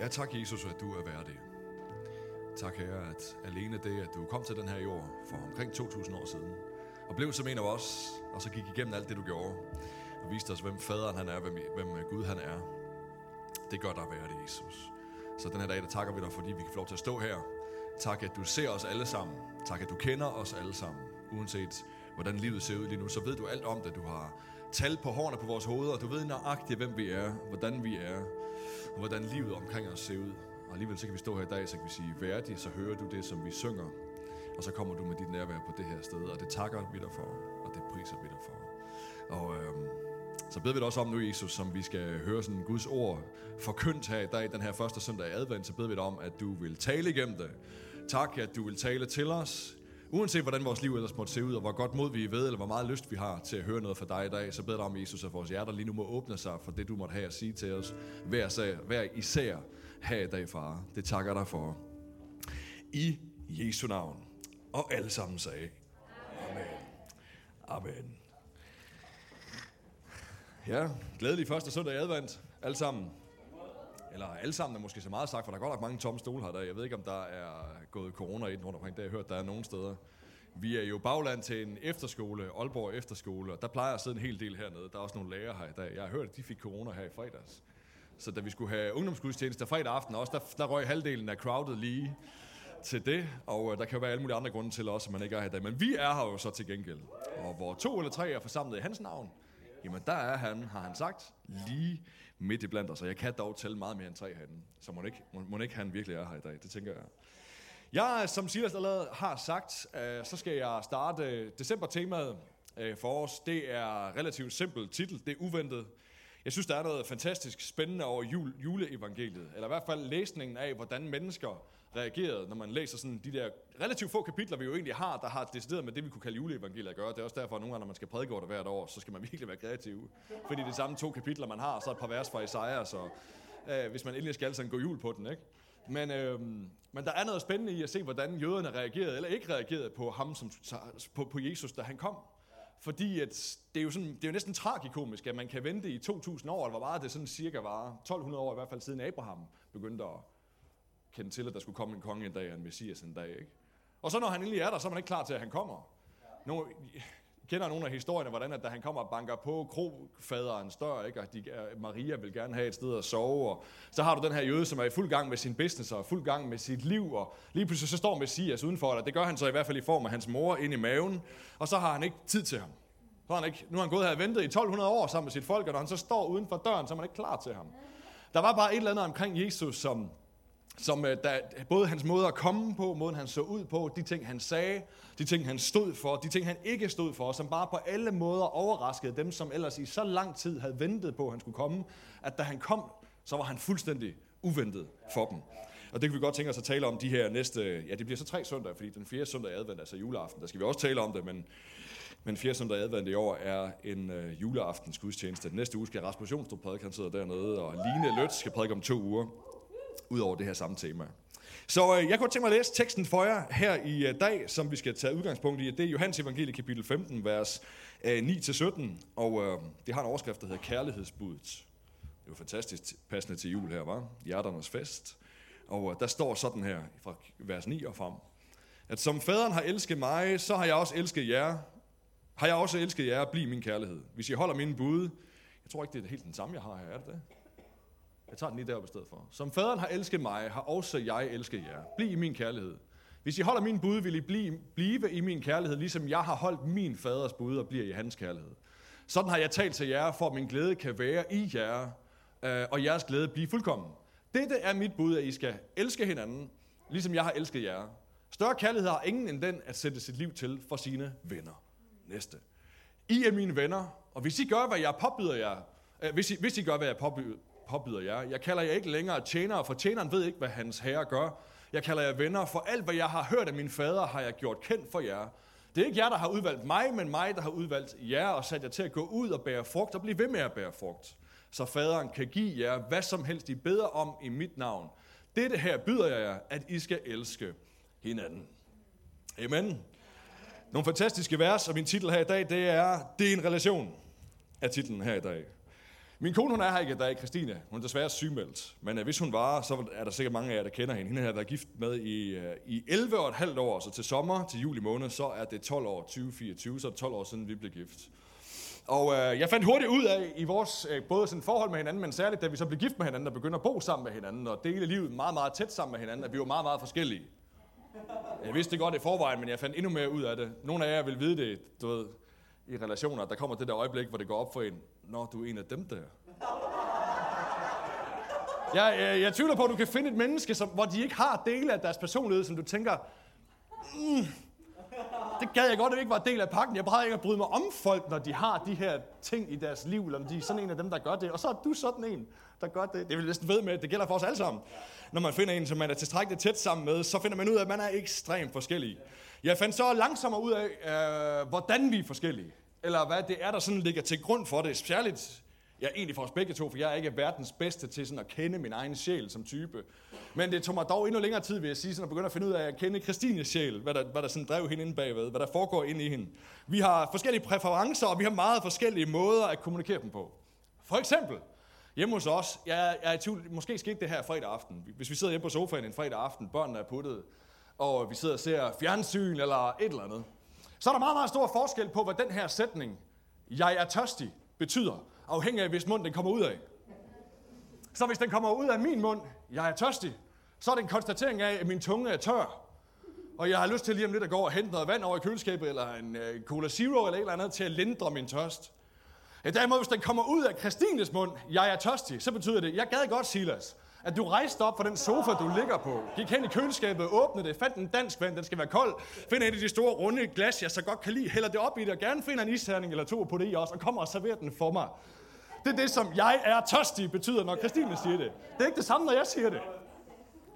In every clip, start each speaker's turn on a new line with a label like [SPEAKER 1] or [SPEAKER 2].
[SPEAKER 1] Ja, tak Jesus, at du er værdig. Tak herre, at alene det, at du kom til den her jord for omkring 2000 år siden, og blev som en af os, og så gik igennem alt det, du gjorde, og viste os, hvem faderen han er, hvem, hvem Gud han er. Det gør dig værdig, Jesus. Så den her dag, der takker vi dig, fordi vi kan få lov til at stå her. Tak, at du ser os alle sammen. Tak, at du kender os alle sammen. Uanset hvordan livet ser ud lige nu, så ved du alt om det. Du har tal på hårene på vores hoveder, og du ved nøjagtigt, hvem vi er, hvordan vi er, og hvordan livet omkring os ser ud. Og alligevel så kan vi stå her i dag, så kan vi sige, værdig, så hører du det, som vi synger. Og så kommer du med dit nærvær på det her sted, og det takker vi dig for, og det priser vi dig for. Og øhm, så beder vi dig også om nu, Jesus, som vi skal høre sådan Guds ord forkyndt her i dag, den her første søndag i advent, så beder vi dig om, at du vil tale igennem det. Tak, at du vil tale til os. Uanset hvordan vores liv ellers måtte se ud, og hvor godt mod vi er ved, eller hvor meget lyst vi har til at høre noget fra dig i dag, så beder dig om, Jesus, at vores hjerter lige nu må åbne sig for det, du måtte have at sige til os. Hver, sag, hver især her i dag, far. Det takker dig for. I Jesu navn. Og alle sammen sagde, Amen. Amen. Ja, glædelig første søndag i advent, alle sammen. Eller alle sammen er måske så meget sagt, for der er godt nok mange tomme stole her. Der. Jeg ved ikke, om der er gået corona ind rundt omkring. Det har jeg hørt, der er nogen steder. Vi er jo bagland til en efterskole, Aalborg Efterskole, og der plejer at sidde en hel del hernede. Der er også nogle lærere her i dag. Jeg har hørt, at de fik corona her i fredags. Så da vi skulle have ungdomsgudstjeneste fredag aften også, der, der røg halvdelen af crowded lige til det, og øh, der kan jo være alle mulige andre grunde til også, at man ikke er her i dag. Men vi er her jo så til gengæld. Og hvor to eller tre er forsamlet i hans navn, jamen der er han, har han sagt, lige midt i blandt os. Og jeg kan dog tælle meget mere end tre herinde. Så må ikke, må, må ikke han virkelig er her i dag, det tænker jeg. Jeg, som Silas allerede har sagt, øh, så skal jeg starte øh, december-temaet øh, for os. Det er relativt simpel titel, det er uventet. Jeg synes, der er noget fantastisk spændende over jule, juleevangeliet, eller i hvert fald læsningen af, hvordan mennesker reageret, når man læser sådan de der relativt få kapitler, vi jo egentlig har, der har decideret med det, vi kunne kalde juleevangeliet at gøre. Det er også derfor, at nogle gange, når man skal prædike over det hvert år, så skal man virkelig være kreativ. Fordi det er samme to kapitler, man har, så et par vers fra Isaiah, så øh, hvis man endelig skal sådan gå jul på den, ikke? Men, øh, men der er noget spændende i at se, hvordan jøderne reagerede, eller ikke reagerede på ham, som, på, på Jesus, da han kom. Fordi at det, er jo sådan, det er jo næsten tragikomisk, at man kan vente i 2000 år, eller hvor meget det sådan cirka var, 1200 år i hvert fald siden Abraham begyndte at kendte til, at der skulle komme en konge en dag og en messias en dag. Ikke? Og så når han endelig er der, så er man ikke klar til, at han kommer. Nogle, kender nogle af historierne, hvordan at da han kommer og banker på krofaderens dør, ikke? og de, øh, Maria vil gerne have et sted at sove, og så har du den her jøde, som er i fuld gang med sin business og fuld gang med sit liv, og lige pludselig så står Messias udenfor dig. Det gør han så i hvert fald i form af hans mor ind i maven, og så har han ikke tid til ham. Så han ikke, nu har han gået her og ventet i 1200 år sammen med sit folk, og når han så står uden for døren, så er man ikke klar til ham. Der var bare et eller andet omkring Jesus, som, som øh, der, både hans måde at komme på, måden han så ud på, de ting han sagde, de ting han stod for, de ting han ikke stod for, som bare på alle måder overraskede dem, som ellers i så lang tid havde ventet på, at han skulle komme, at da han kom, så var han fuldstændig uventet for dem. Og det kan vi godt tænke os at tale om de her næste, ja det bliver så tre søndage, fordi den fjerde søndag i advent, altså juleaften, der skal vi også tale om det, men, men fjerde søndag advent i år er en øh, juleaftens gudstjeneste. Den næste uge skal Rasmus Jonstrup prædike, han sidder dernede, og Line Lødt skal prædike om to uger ud over det her samme tema. Så øh, jeg kunne tænke mig at læse teksten for jer her i øh, dag, som vi skal tage udgangspunkt i. Det er Johannes evangelie kapitel 15, vers øh, 9-17, og øh, det har en overskrift, der hedder Kærlighedsbuddet. Det er jo fantastisk passende til jul her, var Hjerternes fest. Og øh, der står sådan her fra vers 9 og frem, at som faderen har elsket mig, så har jeg også elsket jer. Har jeg også elsket jer, bliv min kærlighed. Hvis I holder mine bud, jeg tror ikke, det er helt den samme, jeg har her, er det det? Jeg tager den lige deroppe i stedet for. Som faderen har elsket mig, har også jeg elsket jer. Bliv i min kærlighed. Hvis I holder min bud, vil I blive, blive i min kærlighed, ligesom jeg har holdt min faders bud og bliver i hans kærlighed. Sådan har jeg talt til jer, for at min glæde kan være i jer, øh, og jeres glæde blive fuldkommen. Dette er mit bud, at I skal elske hinanden, ligesom jeg har elsket jer. Større kærlighed har ingen end den at sætte sit liv til for sine venner. Næste. I er mine venner, og hvis I gør, hvad jeg påbyder jer, øh, hvis, I, hvis I gør, hvad jeg påbyder, påbyder jer. Jeg kalder jer ikke længere tjenere, for tjeneren ved ikke, hvad hans herre gør. Jeg kalder jer venner, for alt, hvad jeg har hørt af min fader, har jeg gjort kendt for jer. Det er ikke jer, der har udvalgt mig, men mig, der har udvalgt jer og sat jer til at gå ud og bære frugt og blive ved med at bære frugt. Så faderen kan give jer hvad som helst, I beder om i mit navn. Dette her byder jeg jer, at I skal elske hinanden. Amen. Nogle fantastiske vers, og min titel her i dag, det er, det er en relation, af titlen her i dag. Min kone, hun er her ikke i dag, Christine. Hun er desværre sygemeldt. Men uh, hvis hun var, så er der sikkert mange af jer, der kender hende. Hende har været gift med i, uh, i 11 og et halvt år, så til sommer, til juli måned, så er det 12 år, 2024, så er det 12 år siden, vi blev gift. Og uh, jeg fandt hurtigt ud af, i vores uh, både sådan forhold med hinanden, men særligt da vi så blev gift med hinanden og begyndte at bo sammen med hinanden og dele livet meget, meget tæt sammen med hinanden, at vi var meget, meget forskellige. Jeg vidste det godt i forvejen, men jeg fandt endnu mere ud af det. Nogle af jer vil vide det, du ved, i relationer, der kommer det der øjeblik, hvor det går op for en, når du er en af dem der. Jeg, jeg, jeg tvivler på, at du kan finde et menneske, som, hvor de ikke har dele af deres personlighed, som du tænker, mm, det gad jeg godt, at det ikke var del af pakken. Jeg bare ikke at bryde mig om folk, når de har de her ting i deres liv, eller når de er sådan en af dem, der gør det. Og så er du sådan en, der gør det. Det vil jeg næsten ved med, at det gælder for os alle sammen. Når man finder en, som man er tilstrækkeligt tæt sammen med, så finder man ud af, at man er ekstremt forskellig. Jeg fandt så langsommere ud af, øh, hvordan vi er forskellige. Eller hvad det er, der sådan ligger til grund for det. Særligt Ja, egentlig for os begge to, for jeg er ikke verdens bedste til sådan at kende min egen sjæl som type. Men det tog mig dog endnu længere tid, vil jeg sige, sådan at begynde at finde ud af at kende Christines sjæl, hvad der, hvad der sådan drev hende inde bagved, hvad der foregår inde i hende. Vi har forskellige præferencer, og vi har meget forskellige måder at kommunikere dem på. For eksempel, hjemme hos os, jeg, jeg er i tvivl, måske skete det her fredag aften. Hvis vi sidder hjemme på sofaen en fredag aften, børnene er puttet, og vi sidder og ser fjernsyn eller et eller andet, så er der meget, meget stor forskel på, hvad den her sætning, jeg er tørstig, betyder afhængig af, hvis mund den kommer ud af. Så hvis den kommer ud af min mund, jeg er tørstig, så er det en konstatering af, at min tunge er tør. Og jeg har lyst til lige om lidt at gå og hente noget vand over i køleskabet, eller en uh, Cola Zero, eller et eller andet, til at lindre min tørst. Derimod, hvis den kommer ud af Christines mund, jeg er tørstig, så betyder det, jeg gad godt, Silas, at du rejste op fra den sofa, du ligger på, gik hen i køleskabet, åbnede det, fandt en dansk vand, den skal være kold, finder et af de store runde glas, jeg så godt kan lide, hælder det op i det, og gerne finder en isterning eller to på det i også, og kommer og serverer den for mig. Det er det, som jeg er tørstig betyder, når Christine siger det. Det er ikke det samme, når jeg siger det.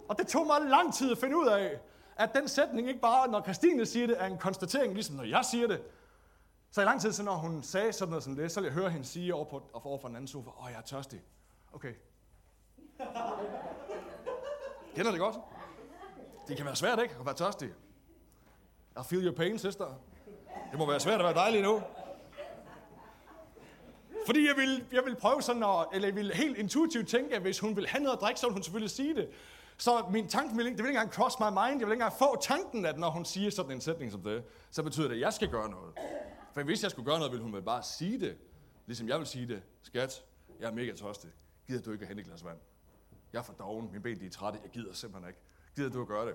[SPEAKER 1] Og det tog mig lang tid at finde ud af, at den sætning ikke bare, når Christine siger det, er en konstatering, ligesom når jeg siger det. Så i lang tid, så når hun sagde sådan noget som det, så ville jeg høre hende sige over, på, over for en anden sofa, åh, jeg er tørstig. Okay. Kender det godt? Det kan være svært, ikke? At være tørstig. I feel your pain, sister. Det må være svært at være dejlig nu. Fordi jeg vil, jeg vil prøve sådan at, eller jeg vil helt intuitivt tænke, at hvis hun vil have noget at drikke, så vil hun selvfølgelig sige det. Så min tanke vil, det vil ikke engang cross my mind, jeg vil ikke engang få tanken, at når hun siger sådan en sætning som det, så betyder det, at jeg skal gøre noget. For hvis jeg skulle gøre noget, ville hun vel bare sige det, ligesom jeg vil sige det. Skat, jeg er mega tørstig. Gider du ikke at hente et glas vand? Jeg er for doven, min ben de er trætte, jeg gider simpelthen ikke. Gider du at gøre det?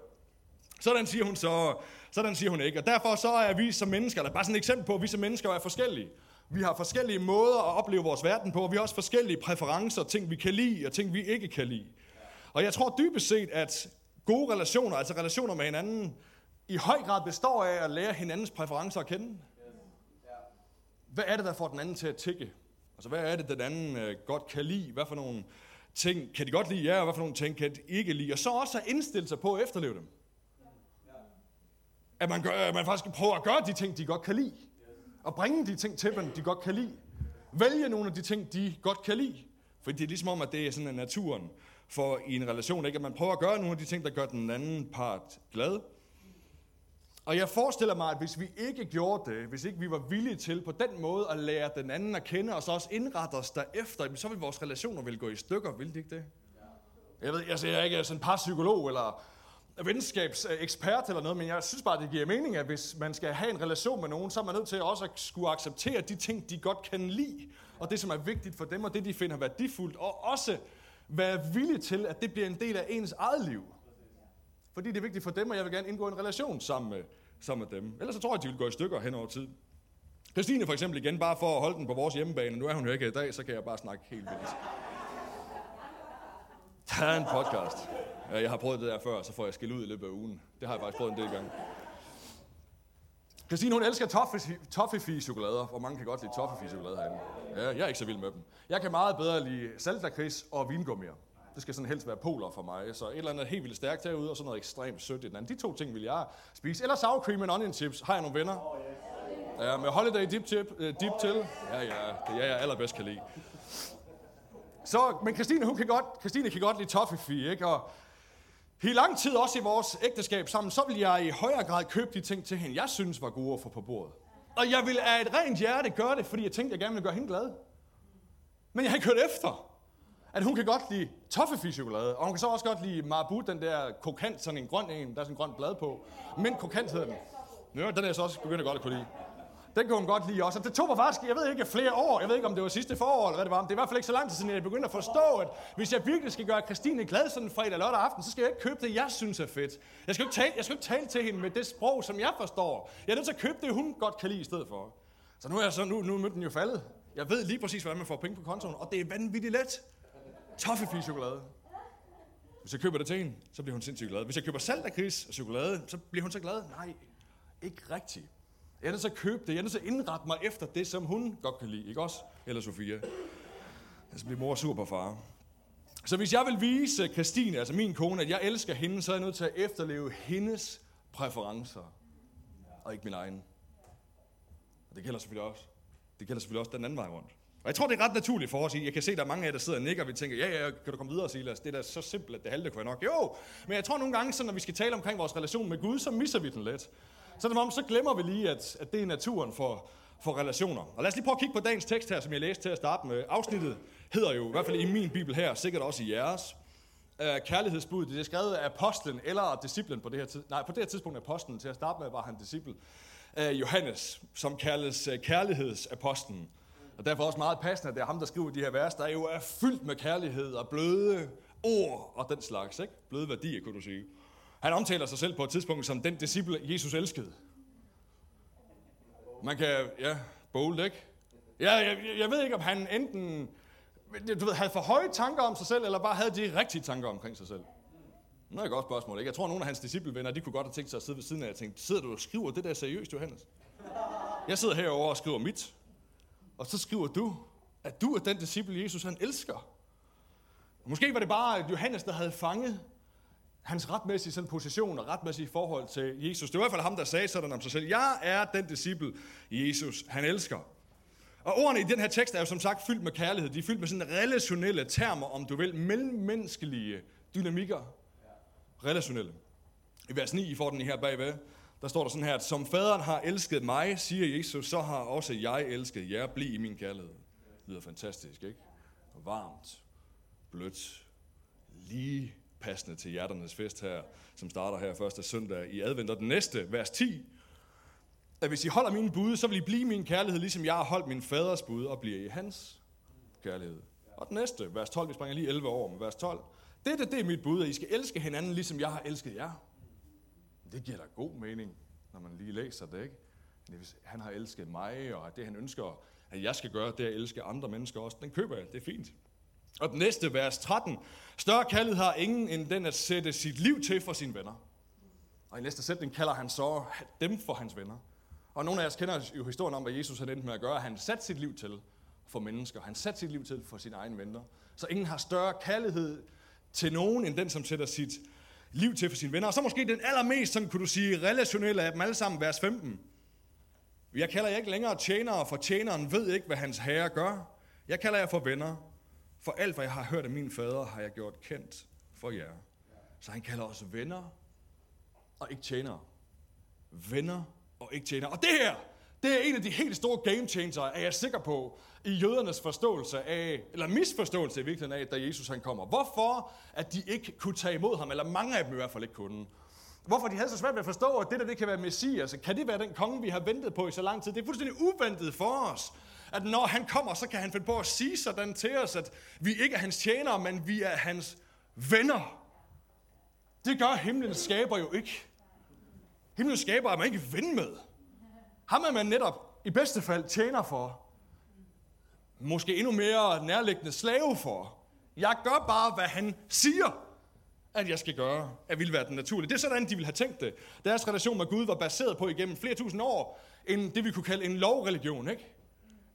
[SPEAKER 1] Sådan siger hun så, sådan siger hun ikke. Og derfor så er vi som mennesker, der er bare sådan et eksempel på, at vi som mennesker er forskellige. Vi har forskellige måder at opleve vores verden på, og vi har også forskellige præferencer, ting vi kan lide og ting vi ikke kan lide. Og jeg tror dybest set, at gode relationer, altså relationer med hinanden, i høj grad består af at lære hinandens præferencer at kende. Hvad er det, der får den anden til at tikke? Altså, hvad er det, den anden øh, godt kan lide? Hvad for nogle ting kan de godt lide, ja, og hvad for nogle ting kan de ikke lide? Og så også at indstille sig på at efterleve dem. At man, gør, at man faktisk prøver at gøre de ting, de godt kan lide og bringe de ting til dem, de godt kan lide. Vælge nogle af de ting, de godt kan lide. For det er ligesom om, at det er sådan en naturen for i en relation, ikke? at man prøver at gøre nogle af de ting, der gør den anden part glad. Og jeg forestiller mig, at hvis vi ikke gjorde det, hvis ikke vi var villige til på den måde at lære den anden at kende, og så også indrette os derefter, så vil vores relationer vil gå i stykker, vil det ikke det? Jeg ved, altså, jeg er ikke sådan en parpsykolog eller venskabsekspert eller noget, men jeg synes bare, det giver mening, at hvis man skal have en relation med nogen, så er man nødt til også at skulle acceptere de ting, de godt kan lide, og det, som er vigtigt for dem, og det, de finder værdifuldt, og også være villig til, at det bliver en del af ens eget liv. Fordi det er vigtigt for dem, og jeg vil gerne indgå en relation sammen med, sammen med dem. Ellers så tror jeg, at de vil gå i stykker hen over tid. Christine for eksempel igen, bare for at holde den på vores hjemmebane. Nu er hun jo ikke i dag, så kan jeg bare snakke helt vildt. Der er en podcast. Jeg har prøvet det der før, så får jeg skæld ud i løbet af ugen. Det har jeg faktisk prøvet en del gange. Christine, hun elsker toffefi-chokolader. Hvor mange kan godt lide toffefi-chokolader herinde? Ja, jeg er ikke så vild med dem. Jeg kan meget bedre lide saltlakrids og vingummier. Det skal sådan helst være poler for mig. Så et eller andet helt vildt stærkt herude, og så noget ekstremt sødt i den anden. De to ting vil jeg spise. Eller sour cream and onion chips. Har jeg nogle venner? Ja, med holiday dip, tip, uh, dip til. Ja, ja, det er jeg allerbedst kan lide. Så, men Christine, hun kan godt, Christine kan godt lide toffifee, ikke? Og i lang tid, også i vores ægteskab sammen, så vil jeg i højere grad købe de ting til hende, jeg synes var gode at få på bordet. Og jeg vil af et rent hjerte gøre det, fordi jeg tænkte, jeg gerne ville gøre hende glad. Men jeg har ikke hørt efter, at hun kan godt lide toffefi-chokolade, og hun kan så også godt lide Marabu, den der kokant, sådan en grøn en, der er sådan en grøn blad på. Men kokant hedder den. Ja, den er jeg så også begyndt at godt at kunne lide. Den kunne hun godt lide også. Og det tog mig faktisk, jeg ved ikke, flere år. Jeg ved ikke, om det var sidste forår, eller hvad det var. Men det er i hvert fald ikke så lang tid siden, jeg begyndte at forstå, at hvis jeg virkelig skal gøre Christine glad sådan en fredag eller lørdag aften, så skal jeg ikke købe det, jeg synes er fedt. Jeg skal ikke tale, jeg skal ikke tale til hende med det sprog, som jeg forstår. Jeg er nødt til at købe det, hun godt kan lide i stedet for. Så nu er, jeg så, nu, nu er mønten jo faldet. Jeg ved lige præcis, hvordan man får penge på kontoen, og det er vanvittigt let. Toffefi-chokolade. Hvis jeg køber det til hende, så bliver hun sindssygt glad. Hvis jeg køber salt af og chokolade, så bliver hun så glad. Nej, ikke rigtigt. Jeg er nødt til at købe det. Jeg er nødt til at indrette mig efter det, som hun godt kan lide. Ikke også? Eller Sofia. Altså, så bliver mor sur på far. Så hvis jeg vil vise Christine, altså min kone, at jeg elsker hende, så er jeg nødt til at efterleve hendes præferencer. Og ikke min egen. Og det gælder selvfølgelig også. Det gælder selvfølgelig også den anden vej rundt. Og jeg tror, det er ret naturligt for os. Jeg kan se, at der er mange af jer, der sidder og nikker, og vi tænker, ja, ja, kan du komme videre, Silas? Det er da så simpelt, at det halve kunne være nok. Jo, men jeg tror nogle gange, så når vi skal tale omkring vores relation med Gud, så misser vi den lidt. Så det om, så glemmer vi lige, at, at det er naturen for, for relationer. Og lad os lige prøve at kigge på dagens tekst her, som jeg læste til at starte med. Afsnittet hedder jo, i hvert fald i min bibel her, sikkert også i jeres, øh, uh, kærlighedsbuddet. Det er skrevet af apostlen eller disciplen på det her tid. Nej, på det her tidspunkt apostlen. Til at starte med var han disciple. Øh, Johannes, som kaldes øh, kærlighedsapostlen. Og derfor også meget passende, at det er ham, der skriver de her vers, der jo er fyldt med kærlighed og bløde ord og den slags. Ikke? Bløde værdier, kunne du sige. Han omtaler sig selv på et tidspunkt som den disciple, Jesus elskede. Man kan, ja, bold, ikke? Ja, jeg, jeg ved ikke, om han enten du ved, havde for høje tanker om sig selv, eller bare havde de rigtige tanker omkring sig selv. Det er et godt spørgsmål, ikke? Jeg tror, at nogle af hans disciplevenner, de kunne godt have tænkt sig at sidde ved siden af og tænke, sidder du og skriver det der seriøst, Johannes? Jeg sidder herovre og skriver mit, og så skriver du, at du er den disciple, Jesus han elsker. Måske var det bare Johannes, der havde fanget hans retmæssige sådan, position og retmæssige forhold til Jesus. Det var i hvert fald ham, der sagde sådan om sig selv. Jeg er den disciple, Jesus han elsker. Og ordene i den her tekst er jo som sagt fyldt med kærlighed. De er fyldt med sådan relationelle termer, om du vil, mellemmenneskelige dynamikker. Relationelle. I vers 9, I får den her bagved, der står der sådan her, at som faderen har elsket mig, siger Jesus, så har også jeg elsket jer. Bliv i min kærlighed. Det lyder fantastisk, ikke? Varmt, blødt, lige passende til hjerternes fest her, som starter her første søndag i advent. Og den næste, vers 10, at hvis I holder mine bud, så vil I blive min kærlighed, ligesom jeg har holdt min faders bud, og bliver i hans kærlighed. Og den næste, vers 12, vi springer lige 11 år med vers 12. Dette, det er mit bud, at I skal elske hinanden, ligesom jeg har elsket jer. Det giver da god mening, når man lige læser det, ikke? Han har elsket mig, og det han ønsker, at jeg skal gøre, det er at elske andre mennesker også. Den køber jeg, det er fint. Og den næste vers 13. Større kaldet har ingen end den at sætte sit liv til for sine venner. Og i næste sætning kalder han så dem for hans venner. Og nogle af os kender jo historien om, hvad Jesus har endte med at gøre. Han satte sit liv til for mennesker. Han satte sit liv til for sine egne venner. Så ingen har større kærlighed til nogen, end den, som sætter sit liv til for sine venner. Og så måske den allermest, sådan kunne du sige, relationelle af dem alle sammen, vers 15. Jeg kalder jer ikke længere tjenere, for tjeneren ved ikke, hvad hans herre gør. Jeg kalder jer for venner, for alt, hvad jeg har hørt af min fader, har jeg gjort kendt for jer. Så han kalder os venner og ikke tjenere. Venner og ikke tjenere. Og det her, det er en af de helt store game changer, er jeg sikker på, i jødernes forståelse af, eller misforståelse i virkeligheden af, da Jesus han kommer. Hvorfor, at de ikke kunne tage imod ham, eller mange af dem i hvert fald ikke kunne. Hvorfor de havde så svært ved at forstå, at det der det kan være Messias. Kan det være den konge, vi har ventet på i så lang tid? Det er fuldstændig uventet for os at når han kommer, så kan han finde på at sige sådan til os, at vi ikke er hans tjenere, men vi er hans venner. Det gør himlens skaber jo ikke. Himlens skaber er man ikke ven med. Ham er man netop i bedste fald tjener for. Måske endnu mere nærliggende slave for. Jeg gør bare, hvad han siger, at jeg skal gøre, at vil være den naturlige. Det er sådan, de ville have tænkt det. Deres relation med Gud var baseret på igennem flere tusind år, en, det vi kunne kalde en lovreligion, ikke?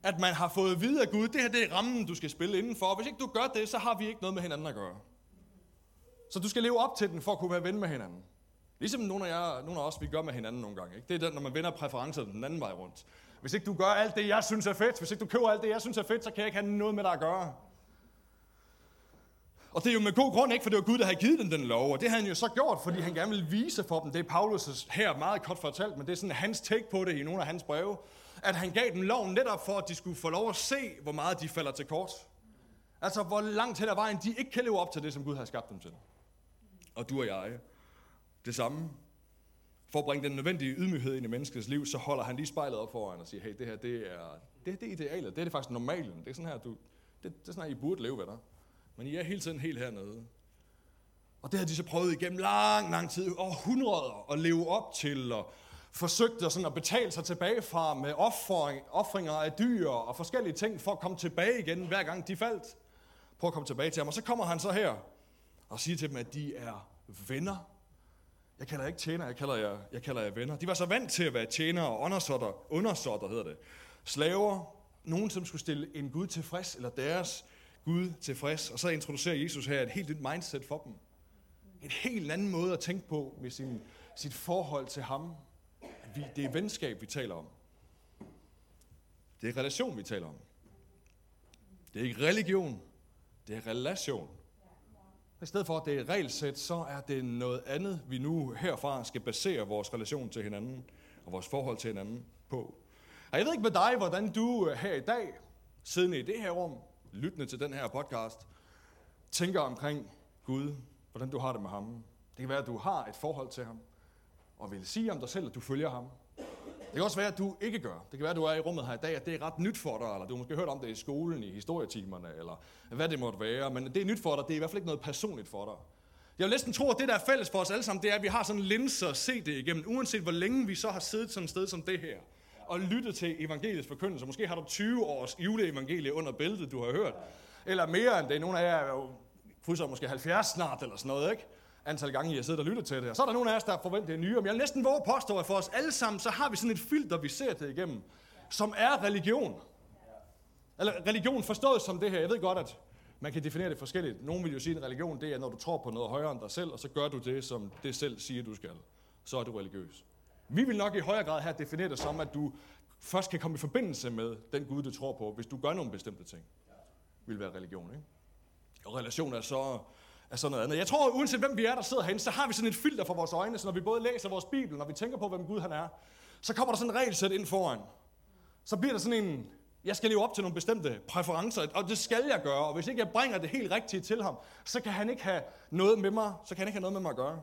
[SPEAKER 1] at man har fået at vide af Gud, det her det er rammen, du skal spille indenfor. Og hvis ikke du gør det, så har vi ikke noget med hinanden at gøre. Så du skal leve op til den, for at kunne være ven med hinanden. Ligesom nogle af, jer, nogle af os, vi gør med hinanden nogle gange. Ikke? Det er den, når man vender præferencer den anden vej rundt. Hvis ikke du gør alt det, jeg synes er fedt, hvis ikke du køber alt det, jeg synes er fedt, så kan jeg ikke have noget med dig at gøre. Og det er jo med god grund ikke, for det var Gud, der havde givet dem den lov, og det havde han jo så gjort, fordi han gerne ville vise for dem. Det er Paulus' her meget kort fortalt, men det er sådan hans take på det i nogle af hans breve at han gav dem loven netop for, at de skulle få lov at se, hvor meget de falder til kort. Altså, hvor langt hen ad vejen de ikke kan leve op til det, som Gud har skabt dem til. Og du og jeg, det samme. For at bringe den nødvendige ydmyghed ind i menneskets liv, så holder han lige spejlet op foran og siger, hey, det her, det er det, det er idealet. Det er det faktisk normalen. Det er sådan her, du, det, det er sådan her, I burde leve, ved dig. Men I er hele tiden helt hernede. Og det har de så prøvet igennem lang, lang tid, århundreder, at leve op til, og forsøgte sådan at betale sig tilbage fra med offring, offringer af dyr og forskellige ting, for at komme tilbage igen, hver gang de faldt. Prøv at komme tilbage til ham. Og så kommer han så her og siger til dem, at de er venner. Jeg kalder jer ikke tjener, jeg kalder jer, jeg kalder jer venner. De var så vant til at være tjenere og undersåtter, undersåtter hedder det. Slaver, nogen som skulle stille en Gud tilfreds, eller deres Gud tilfreds. Og så introducerer Jesus her et helt nyt mindset for dem. En helt anden måde at tænke på med sin, sit forhold til ham. Vi, det er venskab, vi taler om. Det er relation, vi taler om. Det er ikke religion, det er relation. I stedet for, at det er et regelsæt, så er det noget andet, vi nu herfra skal basere vores relation til hinanden og vores forhold til hinanden på. Og jeg ved ikke med dig, hvordan du øh, her i dag, siddende i det her rum, lyttende til den her podcast, tænker omkring Gud, hvordan du har det med ham. Det kan være, at du har et forhold til ham, og vil sige om dig selv, at du følger ham. Det kan også være, at du ikke gør. Det kan være, at du er i rummet her i dag, at det er ret nyt for dig, eller du har måske hørt om det i skolen, i historietimerne, eller hvad det måtte være. Men det er nyt for dig, det er i hvert fald ikke noget personligt for dig. Jeg vil næsten tro, at det, der er fælles for os alle sammen, det er, at vi har sådan linser at se det igennem, uanset hvor længe vi så har siddet sådan et sted som det her, og lyttet til evangeliets forkyndelse. Måske har du 20 års juleevangelie under bæltet, du har hørt. Eller mere end det. Nogle af jer er jo måske 70 snart, eller sådan noget, ikke? Antal gange, I har siddet og lyttet til det. Og så er der nogle af os, der forventer det nye. Men jeg vil næsten våge påstå, at for os alle sammen, så har vi sådan et filter, vi ser det igennem, som er religion. Eller religion forstået som det her. Jeg ved godt, at man kan definere det forskelligt. Nogle vil jo sige, at en religion, det er, når du tror på noget højere end dig selv, og så gør du det, som det selv siger, du skal. Så er du religiøs. Vi vil nok i højere grad her definere det som, at du først kan komme i forbindelse med den Gud, du tror på, hvis du gør nogle bestemte ting. Vil være religion, ikke? Og relation er så er sådan noget andet. Jeg tror, uanset hvem vi er, der sidder herinde, så har vi sådan et filter for vores øjne, så når vi både læser vores Bibel, når vi tænker på, hvem Gud han er, så kommer der sådan en regelsæt ind foran. Så bliver der sådan en, jeg skal leve op til nogle bestemte præferencer, og det skal jeg gøre, og hvis ikke jeg bringer det helt rigtige til ham, så kan han ikke have noget med mig, så kan han ikke have noget med mig at gøre.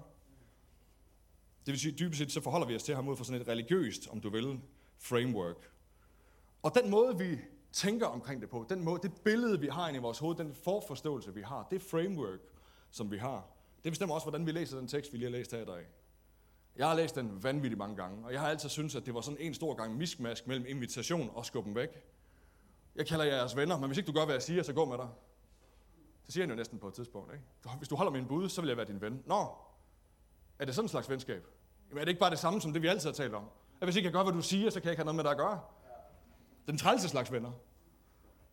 [SPEAKER 1] Det vil sige, dybest set, så forholder vi os til ham ud fra sådan et religiøst, om du vil, framework. Og den måde, vi tænker omkring det på, den måde, det billede, vi har inde i vores hoved, den forforståelse, vi har, det framework, som vi har, det bestemmer også, hvordan vi læser den tekst, vi lige har læst her i dag. Jeg har læst den vanvittigt mange gange, og jeg har altid syntes, at det var sådan en stor gang miskmask mellem invitation og skubben væk. Jeg kalder jer jeres venner, men hvis ikke du gør, hvad jeg siger, så gå med dig. Det siger han jo næsten på et tidspunkt. Ikke? Hvis du holder min bud, så vil jeg være din ven. Nå, er det sådan en slags venskab? Jamen, er det ikke bare det samme, som det vi altid har talt om? At hvis ikke jeg gør, hvad du siger, så kan jeg ikke have noget med dig at gøre. Den trælse slags venner.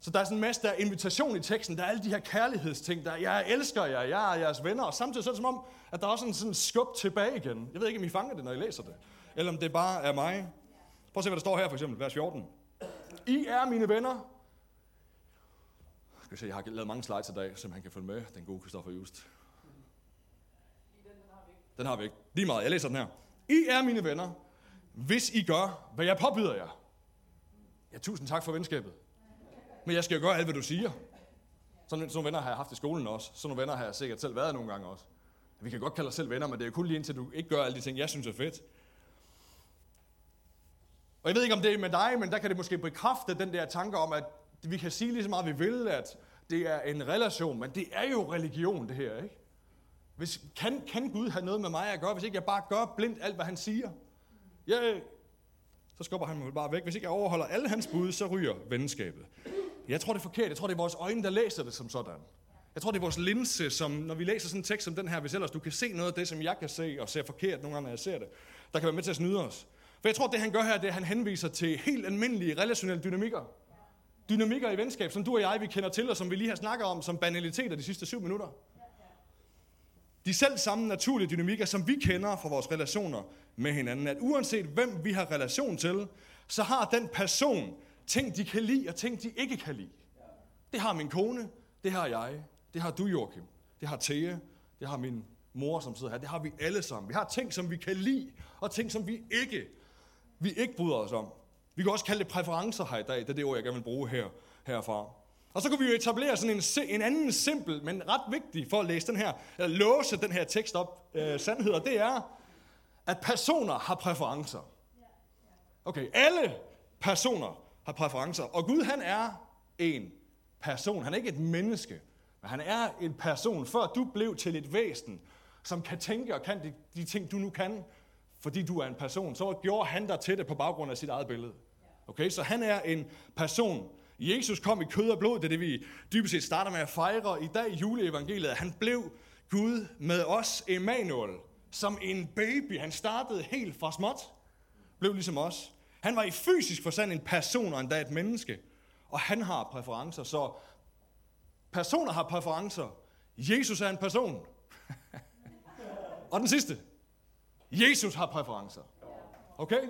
[SPEAKER 1] Så der er sådan en masse, der er invitation i teksten, der er alle de her kærlighedsting, der er, jeg elsker jer, jeg er jeres venner, og samtidig så er det som om, at der er også en sådan skub tilbage igen. Jeg ved ikke, om I fanger det, når I læser det, eller om det bare er mig. Prøv at se, hvad der står her, for eksempel, vers 14. I er mine venner. Skal vi se, jeg har lavet mange slides i dag, så man kan følge med, den gode Kristoffer Just. Den har vi ikke. Lige meget, jeg læser den her. I er mine venner, hvis I gør, hvad jeg påbyder jer. Ja, tusind tak for venskabet. Men jeg skal jo gøre alt, hvad du siger. Sådan, sådan nogle venner har jeg haft i skolen også. Sådan nogle venner har jeg sikkert selv været nogle gange også. Vi kan godt kalde os selv venner, men det er kun lige indtil du ikke gør alle de ting, jeg synes er fedt. Og jeg ved ikke, om det er med dig, men der kan det måske bekræfte den der tanke om, at vi kan sige lige så meget, vi vil, at det er en relation, men det er jo religion, det her, ikke? Hvis, kan, kan Gud have noget med mig at gøre, hvis ikke jeg bare gør blindt alt, hvad han siger? Jeg, så skubber han mig bare væk. Hvis ikke jeg overholder alle hans bud, så ryger venskabet. Jeg tror, det er forkert. Jeg tror, det er vores øjne, der læser det som sådan. Jeg tror, det er vores linse, som når vi læser sådan en tekst som den her, hvis ellers du kan se noget af det, som jeg kan se, og ser forkert nogle gange, når jeg ser det, der kan være med til at snyde os. For jeg tror, det han gør her, det er, at han henviser til helt almindelige relationelle dynamikker. Dynamikker i venskab, som du og jeg, vi kender til, og som vi lige har snakket om som banaliteter de sidste syv minutter. De selv samme naturlige dynamikker, som vi kender fra vores relationer med hinanden, at uanset hvem vi har relation til, så har den person ting, de kan lide, og ting, de ikke kan lide. Det har min kone, det har jeg, det har du, Joachim, det har Thea, det har min mor, som sidder her, det har vi alle sammen. Vi har ting, som vi kan lide, og ting, som vi ikke, vi ikke bryder os om. Vi kan også kalde det præferencer her i dag, det er det ord, jeg gerne vil bruge her, herfra. Og så kunne vi jo etablere sådan en, en anden simpel, men ret vigtig for at læse den her, eller låse den her tekst op, øh, sandheder, det er, at personer har præferencer. Okay, alle personer har præferencer. Og Gud, han er en person. Han er ikke et menneske, men han er en person. Før du blev til et væsen, som kan tænke og kan de, de ting, du nu kan, fordi du er en person, så gjorde han dig til det på baggrund af sit eget billede. Okay, så han er en person. Jesus kom i kød og blod, det er det, vi dybest set starter med at fejre i dag i juleevangeliet. Han blev Gud med os, Emmanuel, som en baby. Han startede helt fra småt, blev ligesom os. Han var i fysisk forstand en person og endda et menneske. Og han har præferencer, så personer har præferencer. Jesus er en person. og den sidste. Jesus har præferencer. Okay?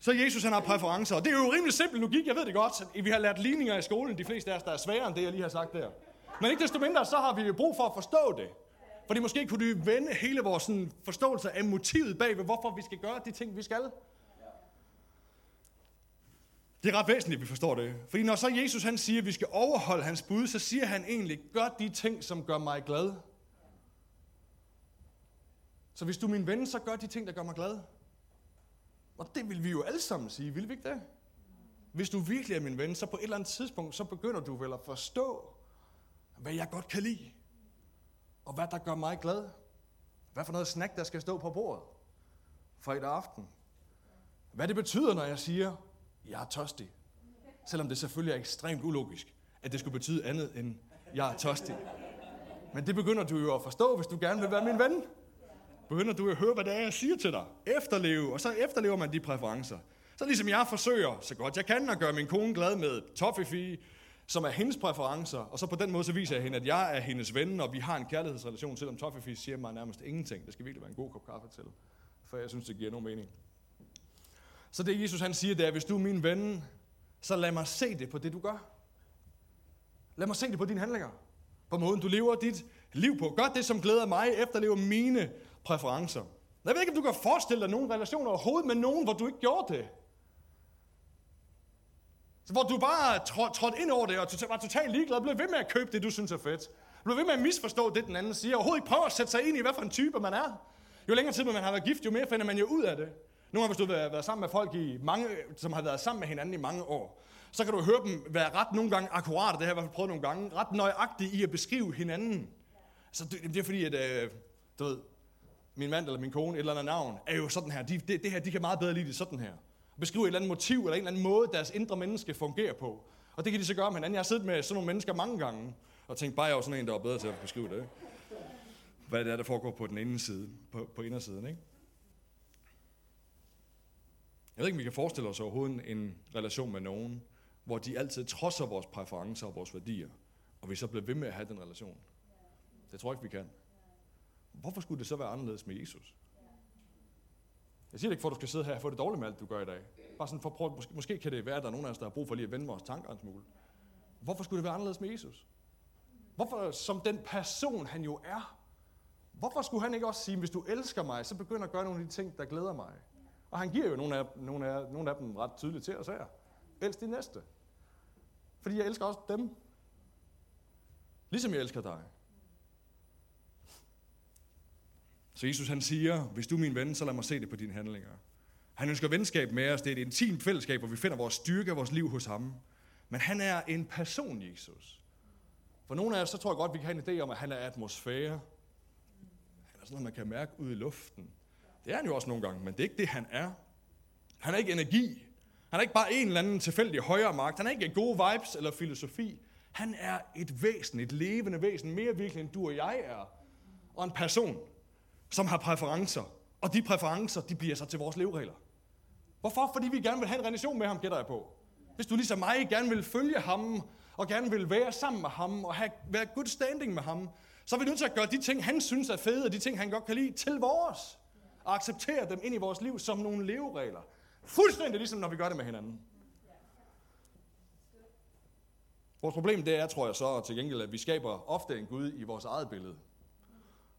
[SPEAKER 1] Så Jesus han har præferencer. Og det er jo rimelig simpel logik, jeg ved det godt. Vi har lært ligninger i skolen, de fleste af os, der er sværere end det, jeg lige har sagt der. Men ikke desto mindre, så har vi jo brug for at forstå det. Fordi måske kunne du vende hele vores sådan, forståelse af motivet bag ved, hvorfor vi skal gøre de ting, vi skal. Det er ret væsentligt, at vi forstår det. Fordi når så Jesus han siger, at vi skal overholde hans bud, så siger han egentlig, gør de ting, som gør mig glad. Så hvis du er min ven, så gør de ting, der gør mig glad. Og det vil vi jo alle sammen sige, vil vi ikke det? Hvis du virkelig er min ven, så på et eller andet tidspunkt, så begynder du vel at forstå, hvad jeg godt kan lide. Og hvad der gør mig glad. Hvad for noget snack, der skal stå på bordet fredag aften. Hvad det betyder, når jeg siger, jeg er tørstig. Selvom det selvfølgelig er ekstremt ulogisk, at det skulle betyde andet end, jeg er tørstig. Men det begynder du jo at forstå, hvis du gerne vil være min ven. Begynder du at høre, hvad det er, jeg siger til dig. Efterleve, og så efterlever man de præferencer. Så ligesom jeg forsøger, så godt jeg kan, at gøre min kone glad med toffifee, som er hendes præferencer, og så på den måde så viser jeg hende, at jeg er hendes ven, og vi har en kærlighedsrelation, selvom toffifee siger mig nærmest ingenting. Det skal virkelig være en god kop kaffe til, for jeg synes, det giver nogen mening. Så det Jesus han siger, det er, hvis du er min ven, så lad mig se det på det, du gør. Lad mig se det på dine handlinger. På måden, du lever dit liv på. Gør det, som glæder mig, efterlever mine præferencer. Jeg ved ikke, om du kan forestille dig nogen relationer overhovedet med nogen, hvor du ikke gjorde det. Så hvor du bare trådte ind over det, og tota-, var totalt ligeglad, og blev ved med at købe det, du synes er fedt. Blev ved med at misforstå det, den anden siger. Overhovedet ikke prøve at sætte sig ind i, hvad for en type man er. Jo længere tid man har været gift, jo mere finder man jo ud af det. Nogle gange, hvis du har været sammen med folk, i mange, som har været sammen med hinanden i mange år, så kan du høre dem være ret nogle gange akkurat, det har jeg i hvert fald prøvet nogle gange, ret nøjagtige i at beskrive hinanden. Så det, det er fordi, at øh, du ved, min mand eller min kone, et eller andet navn, er jo sådan her. De, det, det her, de kan meget bedre lide det sådan her. Beskrive et eller andet motiv, eller en eller anden måde, deres indre menneske fungerer på. Og det kan de så gøre med hinanden. Jeg har siddet med sådan nogle mennesker mange gange, og tænkt, bare jeg var sådan en, der var bedre til at beskrive det. Hvad det er, der foregår på den ene side, på, på indersiden, ikke? Jeg ved ikke, om vi kan forestille os overhovedet en relation med nogen, hvor de altid trodser vores præferencer og vores værdier, og vi så bliver ved med at have den relation. Det tror jeg ikke, vi kan. Hvorfor skulle det så være anderledes med Jesus? Jeg siger det ikke for, at du skal sidde her og få det dårligt med alt, du gør i dag. Bare sådan for at prøve, måske, måske kan det være, at der er nogen af os, der har brug for lige at vende vores tanker en smule. Hvorfor skulle det være anderledes med Jesus? Hvorfor, som den person han jo er, hvorfor skulle han ikke også sige, hvis du elsker mig, så begynder at gøre nogle af de ting, der glæder mig? Og han giver jo nogle af, nogle af, nogle af dem ret tydeligt til os her. Elsk din næste. Fordi jeg elsker også dem. Ligesom jeg elsker dig. Så Jesus han siger, hvis du er min ven, så lad mig se det på dine handlinger. Han ønsker venskab med os. Det er et intimt fællesskab, hvor vi finder vores styrke og vores liv hos ham. Men han er en person, Jesus. For nogle af os, så tror jeg godt, vi kan have en idé om, at han er atmosfære. Han er sådan noget, man kan mærke ud i luften. Det er han jo også nogle gange, men det er ikke det, han er. Han er ikke energi. Han er ikke bare en eller anden tilfældig højere magt. Han er ikke gode vibes eller filosofi. Han er et væsen, et levende væsen, mere virkelig end du og jeg er. Og en person, som har præferencer. Og de præferencer, de bliver så til vores leveregler. Hvorfor? Fordi vi gerne vil have en relation med ham, gætter jeg på. Hvis du ligesom mig gerne vil følge ham, og gerne vil være sammen med ham, og have, være good standing med ham, så er vi nødt til at gøre de ting, han synes er fede, og de ting, han godt kan lide, til vores og acceptere dem ind i vores liv som nogle leveregler. Fuldstændig ligesom når vi gør det med hinanden. Vores problem det er, tror jeg så til gengæld, at vi skaber ofte en Gud i vores eget billede.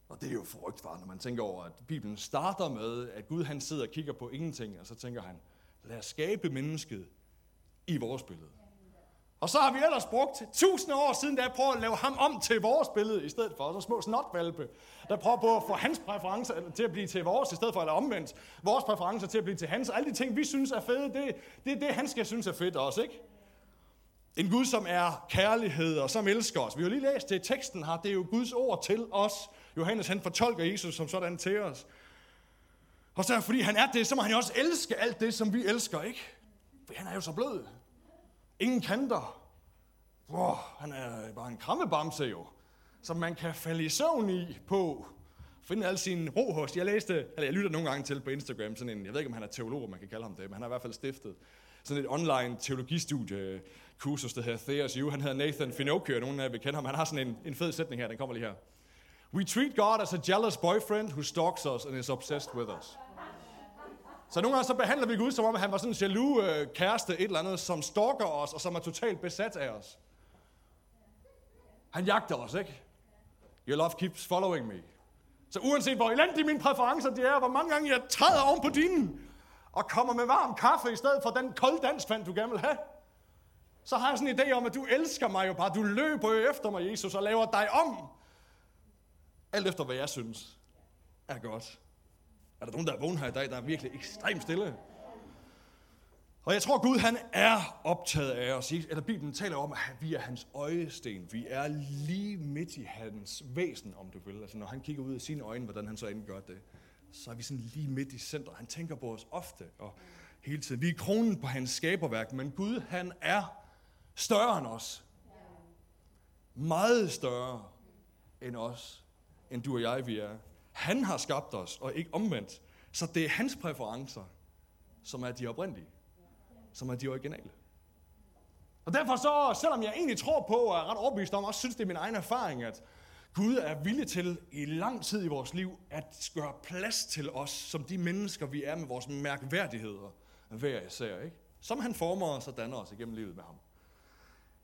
[SPEAKER 1] Og det er jo frygtbart, når man tænker over, at Bibelen starter med, at Gud han sidder og kigger på ingenting, og så tænker han, lad os skabe mennesket i vores billede.
[SPEAKER 2] Og så har vi ellers brugt tusind år siden, da på at lave ham om til vores billede i stedet for. Så små snotvalpe, der prøver på at få hans præferencer til at blive til vores, i stedet for, eller omvendt, vores præferencer til at blive til hans. Alle de ting, vi synes er fede, det, det det, han skal synes er fedt også, ikke? En Gud, som er kærlighed og som elsker os. Vi har lige læst det i teksten her. Det er jo Guds ord til os. Johannes han fortolker Jesus som sådan til os. Og så fordi han er det, så må han jo også elske alt det, som vi elsker, ikke? For han er jo så blød. Ingen kanter. Wow, han er bare en krammebamse jo, som man kan falde i søvn i på. Finde al sin ro hos. Jeg læste, eller jeg lytter nogle gange til på Instagram, sådan en, jeg ved ikke, om han er teolog, man kan kalde ham det, men han har i hvert fald stiftet sådan et online teologistudie kursus, der hedder Theos U. Han hedder Nathan Finocchio, nogen af jer vil kende ham. Han har sådan en, en fed sætning her, den kommer lige her. We treat God as a jealous boyfriend who stalks us and is obsessed with us. Så nogle gange så behandler vi Gud, som om han var sådan en jaloux øh, kæreste, et eller andet, som stalker os, og som er totalt besat af os. Han jagter os, ikke? Your love keeps following me. Så uanset hvor elendige mine præferencer de er, hvor mange gange jeg træder oven på dine, og kommer med varm kaffe i stedet for den kolde danskvand, du gerne vil have, så har jeg sådan en idé om, at du elsker mig jo bare. Du løber jo efter mig, Jesus, og laver dig om. Alt efter, hvad jeg synes er godt. Er der nogen, der er vågen her i dag, der er virkelig ekstremt stille? Og jeg tror, Gud han er optaget af os. Eller Bibelen taler om, at vi er hans øjesten. Vi er lige midt i hans væsen, om du vil. Altså når han kigger ud af sine øjne, hvordan han så end gør det, så er vi sådan lige midt i centret. Han tænker på os ofte og hele tiden. Vi er kronen på hans skaberværk, men Gud han er større end os. Meget større end os, end du og jeg vi er. Han har skabt os, og ikke omvendt. Så det er hans præferencer, som er de oprindelige. Som er de originale. Og derfor så, selvom jeg egentlig tror på, og er ret overbevist om, også synes det er min egen erfaring, at Gud er villig til i lang tid i vores liv at gøre plads til os, som de mennesker, vi er med vores mærkværdigheder hver især. Ikke? Som han former os og danner os igennem livet med ham.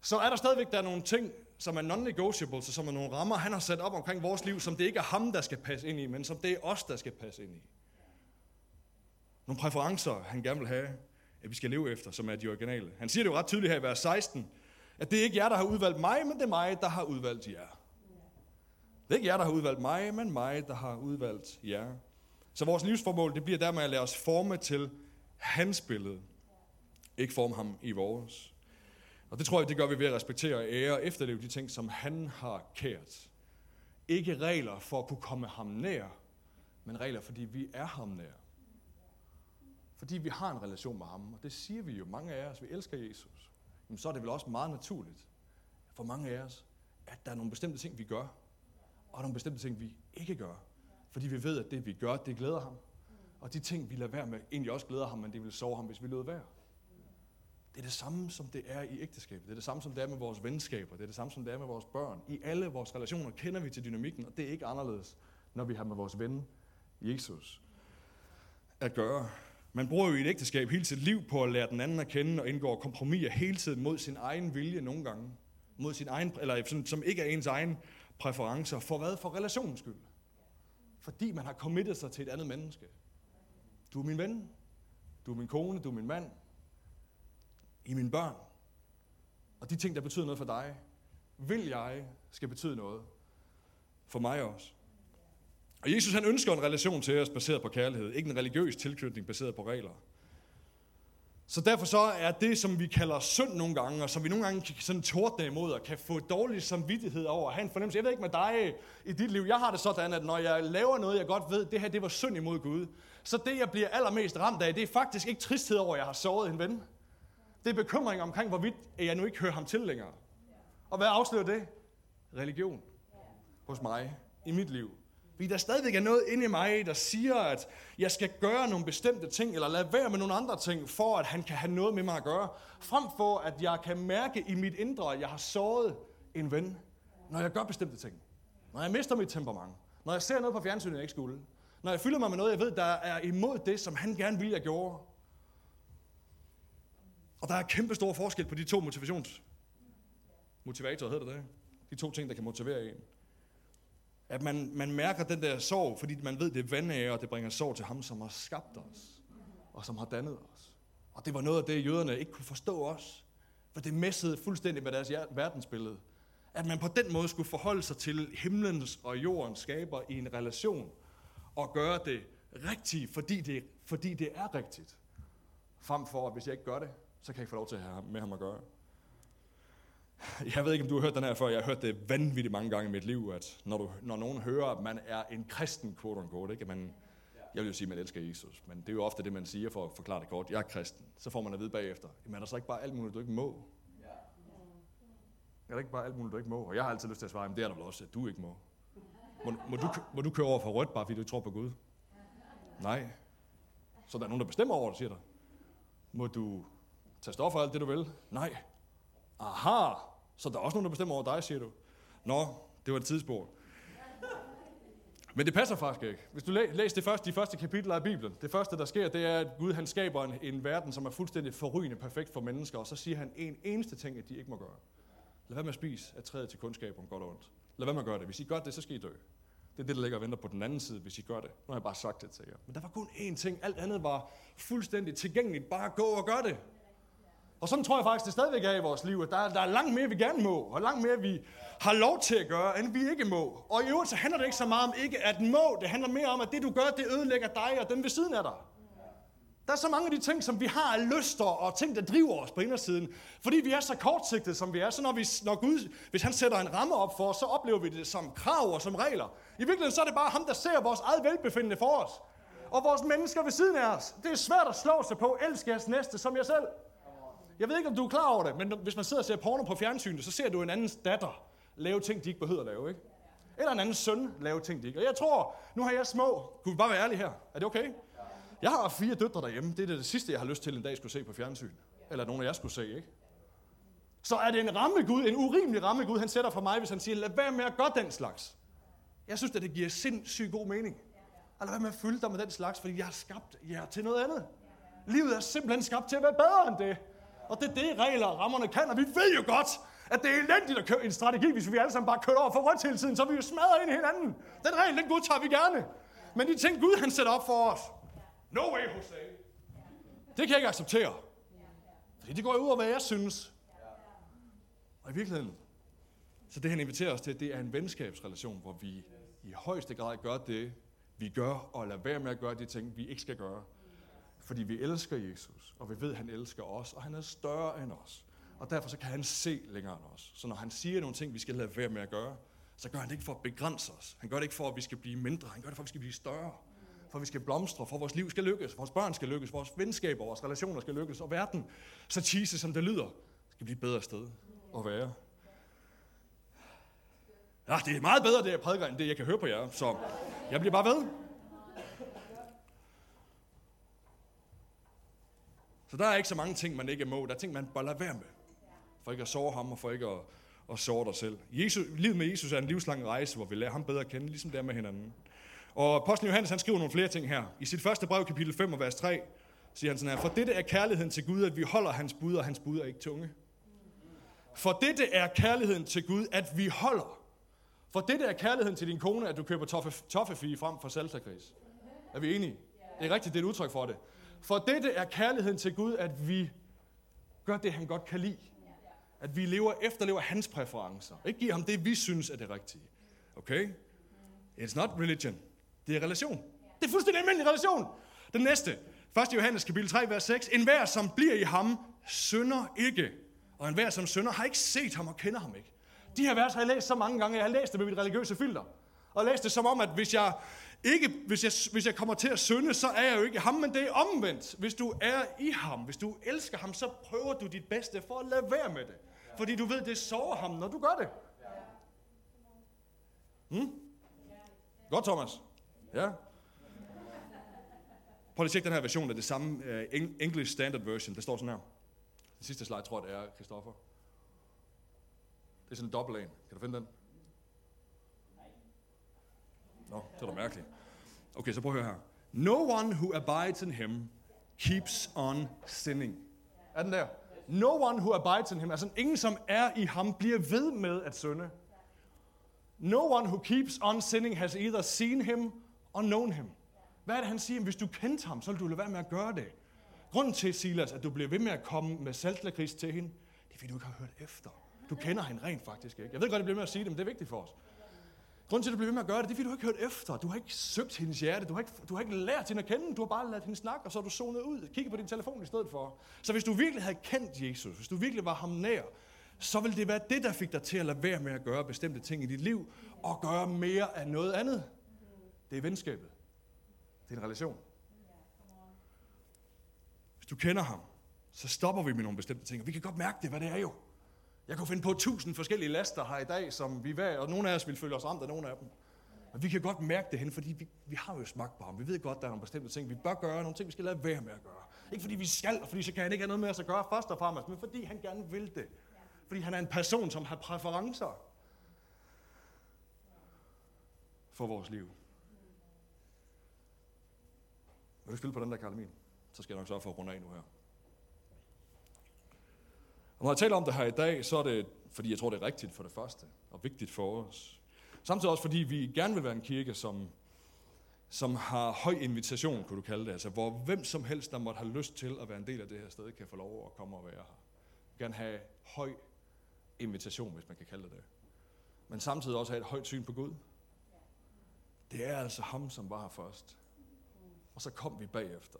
[SPEAKER 2] Så er der stadigvæk der er nogle ting, som er non-negotiable, så som er nogle rammer, han har sat op omkring vores liv, som det ikke er ham, der skal passe ind i, men som det er os, der skal passe ind i. Nogle præferencer, han gerne vil have, at vi skal leve efter, som er de originale. Han siger det jo ret tydeligt her i vers 16, at det er ikke jer, der har udvalgt mig, men det er mig, der har udvalgt jer. Det er ikke jer, der har udvalgt mig, men mig, der har udvalgt jer. Så vores livsformål, det bliver dermed at lade os forme til hans billede. Ikke forme ham i vores. Og det tror jeg, det gør vi ved at respektere og ære og efterleve de ting, som han har kært. Ikke regler for at kunne komme ham nær, men regler, fordi vi er ham nær. Fordi vi har en relation med ham, og det siger vi jo, mange af os, vi elsker Jesus. Jamen, så er det vel også meget naturligt for mange af os, at der er nogle bestemte ting, vi gør, og nogle bestemte ting, vi ikke gør. Fordi vi ved, at det, vi gør, det glæder ham. Og de ting, vi lader være med, egentlig også glæder ham, men det vil sove ham, hvis vi lød være. Det er det samme, som det er i ægteskabet. Det er det samme, som det er med vores venskaber. Det er det samme, som det er med vores børn. I alle vores relationer kender vi til dynamikken, og det er ikke anderledes, når vi har med vores ven, Jesus, at gøre. Man bruger jo i et ægteskab hele sit liv på at lære den anden at kende og indgår kompromiser hele tiden mod sin egen vilje nogle gange. Mod sin egen, eller som, som ikke er ens egen præferencer. For hvad? For relationens skyld. Fordi man har committet sig til et andet menneske. Du er min ven. Du er min kone. Du er min mand i mine børn. Og de ting, der betyder noget for dig, vil jeg skal betyde noget for mig også. Og Jesus han ønsker en relation til os baseret på kærlighed, ikke en religiøs tilknytning baseret på regler. Så derfor så er det, som vi kalder synd nogle gange, og som vi nogle gange kan sådan tordne imod, og kan få dårlig samvittighed over, at have en fornemmelse. Jeg ved ikke med dig i dit liv, jeg har det sådan, at når jeg laver noget, jeg godt ved, det her det var synd imod Gud, så det, jeg bliver allermest ramt af, det er faktisk ikke tristhed over, at jeg har såret en ven. Det er bekymring omkring, hvorvidt jeg nu ikke hører ham til længere. Og hvad afslører det? Religion. Hos mig. I mit liv. Fordi der stadigvæk er noget inde i mig, der siger, at jeg skal gøre nogle bestemte ting, eller lade være med nogle andre ting, for at han kan have noget med mig at gøre. Frem for, at jeg kan mærke i mit indre, at jeg har såret en ven, når jeg gør bestemte ting. Når jeg mister mit temperament. Når jeg ser noget på fjernsynet, jeg ikke skulle. Når jeg fylder mig med noget, jeg ved, der er imod det, som han gerne ville, jeg gjorde. Og der er kæmpe stor forskel på de to motivations... Motivatorer hedder det De to ting, der kan motivere en. At man, man mærker den der sorg, fordi man ved, det er vandære, og det bringer sorg til ham, som har skabt os, og som har dannet os. Og det var noget af det, jøderne ikke kunne forstå os. For det messede fuldstændig med deres verdensbillede. At man på den måde skulle forholde sig til himlens og jordens skaber i en relation, og gøre det rigtigt, fordi det, fordi det er rigtigt. Frem for, at hvis jeg ikke gør det, så kan jeg ikke få lov til at have med ham at gøre. Jeg ved ikke, om du har hørt den her før. Jeg har hørt det vanvittigt mange gange i mit liv, at når, du, når nogen hører, at man er en kristen, quote unquote, ikke? At man, jeg vil jo sige, at man elsker Jesus, men det er jo ofte det, man siger for at forklare det kort. Jeg er kristen. Så får man at vide bagefter, Men er der så ikke bare alt muligt, du ikke må? Er der ikke bare alt muligt, du ikke må? Og jeg har altid lyst til at svare, at det er der vel også, at du ikke må. Må, må, du, må du køre over for rødt, bare fordi du ikke tror på Gud? Nej. Så der er nogen, der bestemmer over det, siger der. Må du tage stoffer alt det, du vil? Nej. Aha, så der er også nogen, der bestemmer over dig, siger du. Nå, det var et tidsspor. Men det passer faktisk ikke. Hvis du læ- læser det første, de første kapitler af Bibelen, det første, der sker, det er, at Gud han skaber en, en verden, som er fuldstændig forrygende perfekt for mennesker, og så siger han en eneste ting, at de ikke må gøre. Lad være med at spise af træet til kundskab om godt og ondt. Lad være med at gøre det. Hvis I gør det, så skal I dø. Det er det, der ligger og venter på den anden side, hvis I gør det. Nu har jeg bare sagt det til jer. Men der var kun én ting. Alt andet var fuldstændig tilgængeligt. Bare gå og gør det. Og sådan tror jeg faktisk, det stadigvæk er i vores liv, at der, der er langt mere, vi gerne må, og langt mere, vi har lov til at gøre, end vi ikke må. Og i øvrigt, så handler det ikke så meget om ikke at må, det handler mere om, at det du gør, det ødelægger dig og dem ved siden af dig. Der er så mange af de ting, som vi har af lyster og ting, der driver os på indersiden. Fordi vi er så kortsigtede, som vi er, så når, vi, når Gud, hvis han sætter en ramme op for os, så oplever vi det som krav og som regler. I virkeligheden så er det bare ham, der ser vores eget velbefindende for os. Og vores mennesker ved siden af os. Det er svært at slå sig på, elske jeres næste som jer selv. Jeg ved ikke, om du er klar over det, men hvis man sidder og ser porno på fjernsynet, så ser du en andens datter lave ting, de ikke behøver at lave, ikke? Eller en anden søn lave ting, de ikke. Og jeg tror, nu har jeg små. Kunne vi bare være ærlige her? Er det okay? Jeg har fire døtre derhjemme. Det er det sidste, jeg har lyst til en dag skulle se på fjernsyn. Eller nogen af jer skulle se, ikke? Så er det en rammegud, en urimelig rammegud, han sætter for mig, hvis han siger, lad være med at gøre den slags. Jeg synes, at det giver sindssygt god mening. Og lad være med at fylde dig med den slags, fordi jeg har skabt jer til noget andet. Livet er simpelthen skabt til at være bedre end det. Og det er det, regler og rammerne kan, og vi ved jo godt, at det er elendigt at køre en strategi, hvis vi alle sammen bare kører over for rødt hele tiden, så vi jo smadrer ind i hinanden. Den regel, den godtager vi gerne. Men de ting, Gud han sætter op for os, no way, Jose. Det kan jeg ikke acceptere. Fordi det går ud over, hvad jeg synes. Og i virkeligheden, så det han inviterer os til, det er en venskabsrelation, hvor vi i højeste grad gør det, vi gør, og lader være med at gøre de ting, vi ikke skal gøre. Fordi vi elsker Jesus, og vi ved, at han elsker os, og han er større end os. Og derfor så kan han se længere end os. Så når han siger nogle ting, vi skal lade være med at gøre, så gør han det ikke for at begrænse os. Han gør det ikke for, at vi skal blive mindre. Han gør det for, at vi skal blive større. For at vi skal blomstre, for at vores liv skal lykkes, vores børn skal lykkes, vores venskaber, vores relationer skal lykkes, og verden, så cheesy som det lyder, skal blive et bedre sted at være. Ja, det er meget bedre, det jeg prædiker, end det, jeg kan høre på jer. Så jeg bliver bare ved. Så der er ikke så mange ting, man ikke må. Der er ting, man bare lader være med. For ikke at sove ham, og for ikke at, at sove dig selv. Jesus, livet med Jesus er en livslang rejse, hvor vi lærer ham bedre at kende, ligesom det er med hinanden. Og apostlen Johannes, han skriver nogle flere ting her. I sit første brev, kapitel 5 og vers 3, siger han sådan her, For dette er kærligheden til Gud, at vi holder hans bud, og hans bud er ikke tunge. For dette er kærligheden til Gud, at vi holder. For dette er kærligheden til din kone, at du køber toffe, toffefie frem for salsakris. Er vi enige? Det er rigtigt, det er et udtryk for det. For dette er kærligheden til Gud, at vi gør det, han godt kan lide. At vi lever, efterlever hans præferencer. Ikke giver ham det, vi synes er det rigtige. Okay? It's not religion. Det er relation. Det er fuldstændig almindelig relation. Den næste. 1. Johannes kapitel 3, vers 6. En hver, som bliver i ham, synder ikke. Og en hver, som synder, har ikke set ham og kender ham ikke. De her vers har jeg læst så mange gange. Jeg har læst det med mit religiøse filter. Og læst det som om, at hvis jeg, ikke, hvis, jeg, hvis jeg kommer til at synde, så er jeg jo ikke ham, men det er omvendt. Hvis du er i ham, hvis du elsker ham, så prøver du dit bedste for at lade være med det. Fordi du ved, det sover ham, når du gør det. Hmm? Godt, Thomas. Ja. Prøv lige at den her version af det samme uh, English Standard Version. Der står sådan her. Den sidste slide tror jeg, det er, Christoffer. Det er sådan en dobbelt en. Kan du finde den? Nå, det er da mærkeligt. Okay, så prøv at høre her. No one who abides in him keeps on sinning. Er den der? No one who abides in him, altså ingen som er i ham, bliver ved med at synde. No one who keeps on sinning has either seen him or known him. Hvad er det, han siger? Hvis du kendte ham, så vil du lade være med at gøre det. Grunden til, Silas, at du bliver ved med at komme med saltlakrids til hende, det er, fordi, du ikke har hørt efter. Du kender hende rent faktisk ikke. Jeg ved godt, det bliver med at sige det, men det er vigtigt for os. Grunden til, at du bliver ved med at gøre det, det er, fordi du ikke har hørt efter. Du har ikke søgt hendes hjerte. Du har ikke, du har ikke lært hende at kende. Du har bare ladet hende snakke, og så har du zonet ud. Kigget på din telefon i stedet for. Så hvis du virkelig havde kendt Jesus, hvis du virkelig var ham nær, så ville det være det, der fik dig til at lade være med at gøre bestemte ting i dit liv, og gøre mere af noget andet. Det er venskabet. Det er en relation. Hvis du kender ham, så stopper vi med nogle bestemte ting. Og vi kan godt mærke det, hvad det er jo. Jeg kunne finde på tusind forskellige laster her i dag, som vi var, og nogle af os vil føle os ramt af nogle af dem. Men vi kan godt mærke det hen, fordi vi, vi har jo smagt på ham. Vi ved godt, der er nogle bestemte ting, vi bør gøre, nogle ting, vi skal lade være med at gøre. Ikke fordi vi skal, og fordi så kan han ikke have noget med os at gøre først og fremmest, men fordi han gerne vil det. Fordi han er en person, som har præferencer for vores liv. Vil du spille på den der, Karl Emil? Så skal jeg nok sørge for at runde af nu her. Og når jeg taler om det her i dag, så er det, fordi jeg tror, det er rigtigt for det første, og vigtigt for os. Samtidig også, fordi vi gerne vil være en kirke, som, som har høj invitation, kunne du kalde det. Altså, hvor hvem som helst, der måtte have lyst til at være en del af det her sted, kan få lov at komme og være her. Vi gerne have høj invitation, hvis man kan kalde det det. Men samtidig også have et højt syn på Gud. Det er altså ham, som var her først. Og så kom vi bagefter.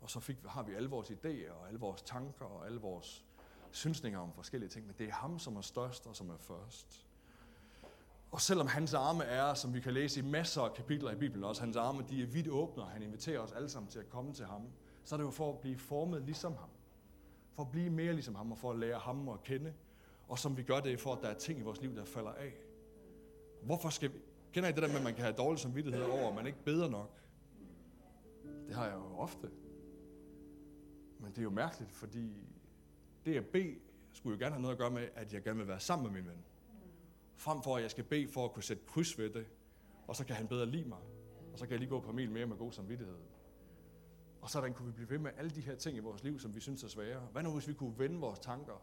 [SPEAKER 2] Og så fik, har vi alle vores idéer, og alle vores tanker, og alle vores synsninger om forskellige ting. Men det er ham, som er størst, og som er først. Og selvom hans arme er, som vi kan læse i masser af kapitler i Bibelen også, hans arme de er vidt åbne, og han inviterer os alle sammen til at komme til ham, så er det jo for at blive formet ligesom ham. For at blive mere ligesom ham, og for at lære ham at kende. Og som vi gør det, for at der er ting i vores liv, der falder af. Hvorfor skal vi... Kender I det der med, at man kan have dårlig samvittighed over, at man ikke beder nok? Det har jeg jo ofte. Men det er jo mærkeligt, fordi det at bede skulle jo gerne have noget at gøre med, at jeg gerne vil være sammen med min ven. Frem for, at jeg skal bede for at kunne sætte kryds ved det, og så kan han bedre lide mig. Og så kan jeg lige gå på mil mere med god samvittighed. Og sådan kunne vi blive ved med alle de her ting i vores liv, som vi synes er svære. Hvad nu, hvis vi kunne vende vores tanker?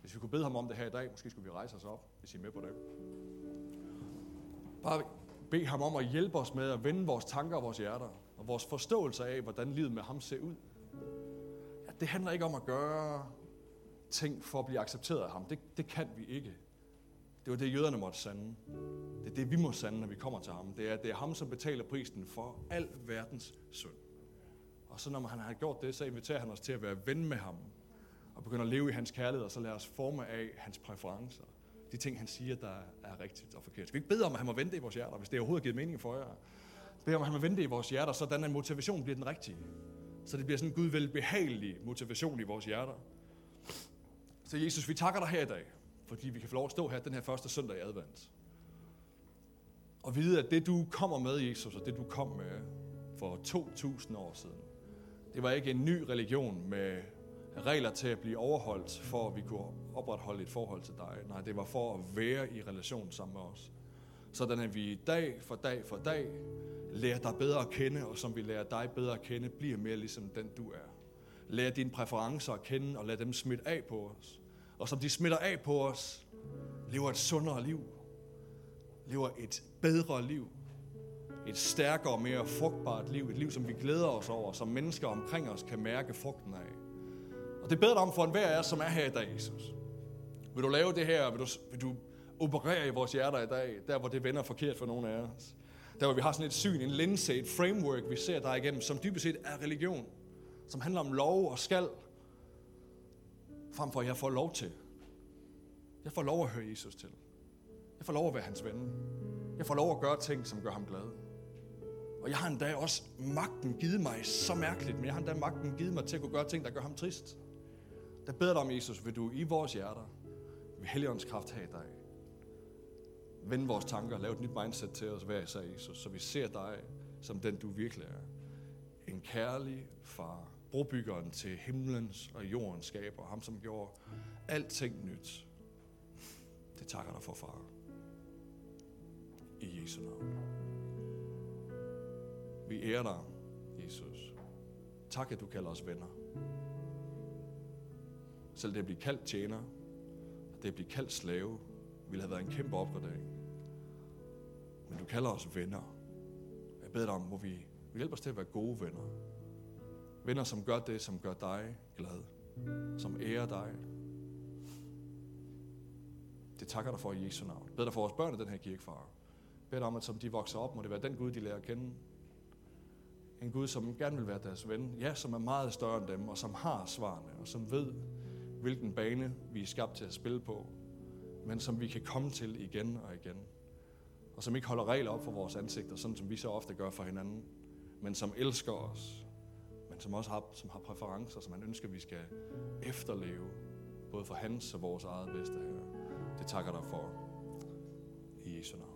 [SPEAKER 2] Hvis vi kunne bede ham om det her i dag, måske skulle vi rejse os op, hvis I er med på det. Bare bede ham om at hjælpe os med at vende vores tanker og vores hjerter, og vores forståelse af, hvordan livet med ham ser ud. Ja, det handler ikke om at gøre ting for at blive accepteret af ham. Det, det kan vi ikke. Det var det, jøderne måtte sande. Det er det, vi må sande, når vi kommer til ham. Det er, det er ham, som betaler prisen for al verdens synd. Og så når han har gjort det, så inviterer han os til at være ven med ham. Og begynde at leve i hans kærlighed, og så lade os forme af hans præferencer. De ting, han siger, der er rigtigt og forkert. Skal vi ikke bede om, at han må vente i vores hjerter, hvis det overhovedet giver mening for jer? Bede om, at han må vente i vores hjerter, så den motivation bliver den rigtige. Så det bliver sådan en Gud velbehagelig motivation i vores hjerter. Så Jesus, vi takker dig her i dag, fordi vi kan få lov at stå her den her første søndag i advent. Og vide, at det du kommer med, Jesus, og det du kom med for 2.000 år siden, det var ikke en ny religion med regler til at blive overholdt, for at vi kunne opretholde et forhold til dig. Nej, det var for at være i relation sammen med os. Sådan at vi dag for dag for dag lærer dig bedre at kende, og som vi lærer dig bedre at kende, bliver mere ligesom den du er. Lær dine præferencer at kende, og lad dem smitte af på os og som de smitter af på os, lever et sundere liv, lever et bedre liv, et stærkere, mere frugtbart liv, et liv, som vi glæder os over, som mennesker omkring os kan mærke frugten af. Og det beder dig om for enhver af os, som er her i dag, Jesus. Vil du lave det her? Vil du, vil du operere i vores hjerter i dag, der hvor det vender forkert for nogle af os? Der hvor vi har sådan et syn, en linse, et framework, vi ser dig igennem, som dybest set er religion. Som handler om lov og skal, frem for at jeg får lov til. Jeg får lov at høre Jesus til. Jeg får lov at være hans ven. Jeg får lov at gøre ting, som gør ham glad. Og jeg har endda også magten givet mig så mærkeligt, men jeg har endda magten givet mig til at kunne gøre ting, der gør ham trist. Der beder dig om, Jesus, vil du i vores hjerter, ved Helligåndens kraft have dig. vende vores tanker, lave et nyt mindset til os hver især, Jesus, så vi ser dig som den, du virkelig er. En kærlig far, brobyggeren til himlens og jordens skaber, ham som gjorde alting nyt. Det takker dig for, far. I Jesu navn. Vi ærer dig, Jesus. Tak, at du kalder os venner. Selv det at blive kaldt tjener, det at blive kaldt slave, ville have været en kæmpe opgradering. Men du kalder os venner. Jeg beder dig om, hvor vi, vi hjælper os til at være gode venner. Venner, som gør det, som gør dig glad. Som ærer dig. Det takker dig for i Jesu navn. Bed dig for vores børn i den her kirke, far. Bed dig om, at som de vokser op, må det være den Gud, de lærer at kende. En Gud, som gerne vil være deres ven. Ja, som er meget større end dem, og som har svarene, og som ved, hvilken bane vi er skabt til at spille på, men som vi kan komme til igen og igen. Og som ikke holder regler op for vores ansigter, sådan som vi så ofte gør for hinanden, men som elsker os, men som også har, som har præferencer, som han ønsker, vi skal efterleve, både for hans og vores eget bedste her. Det takker dig for i Jesu navn.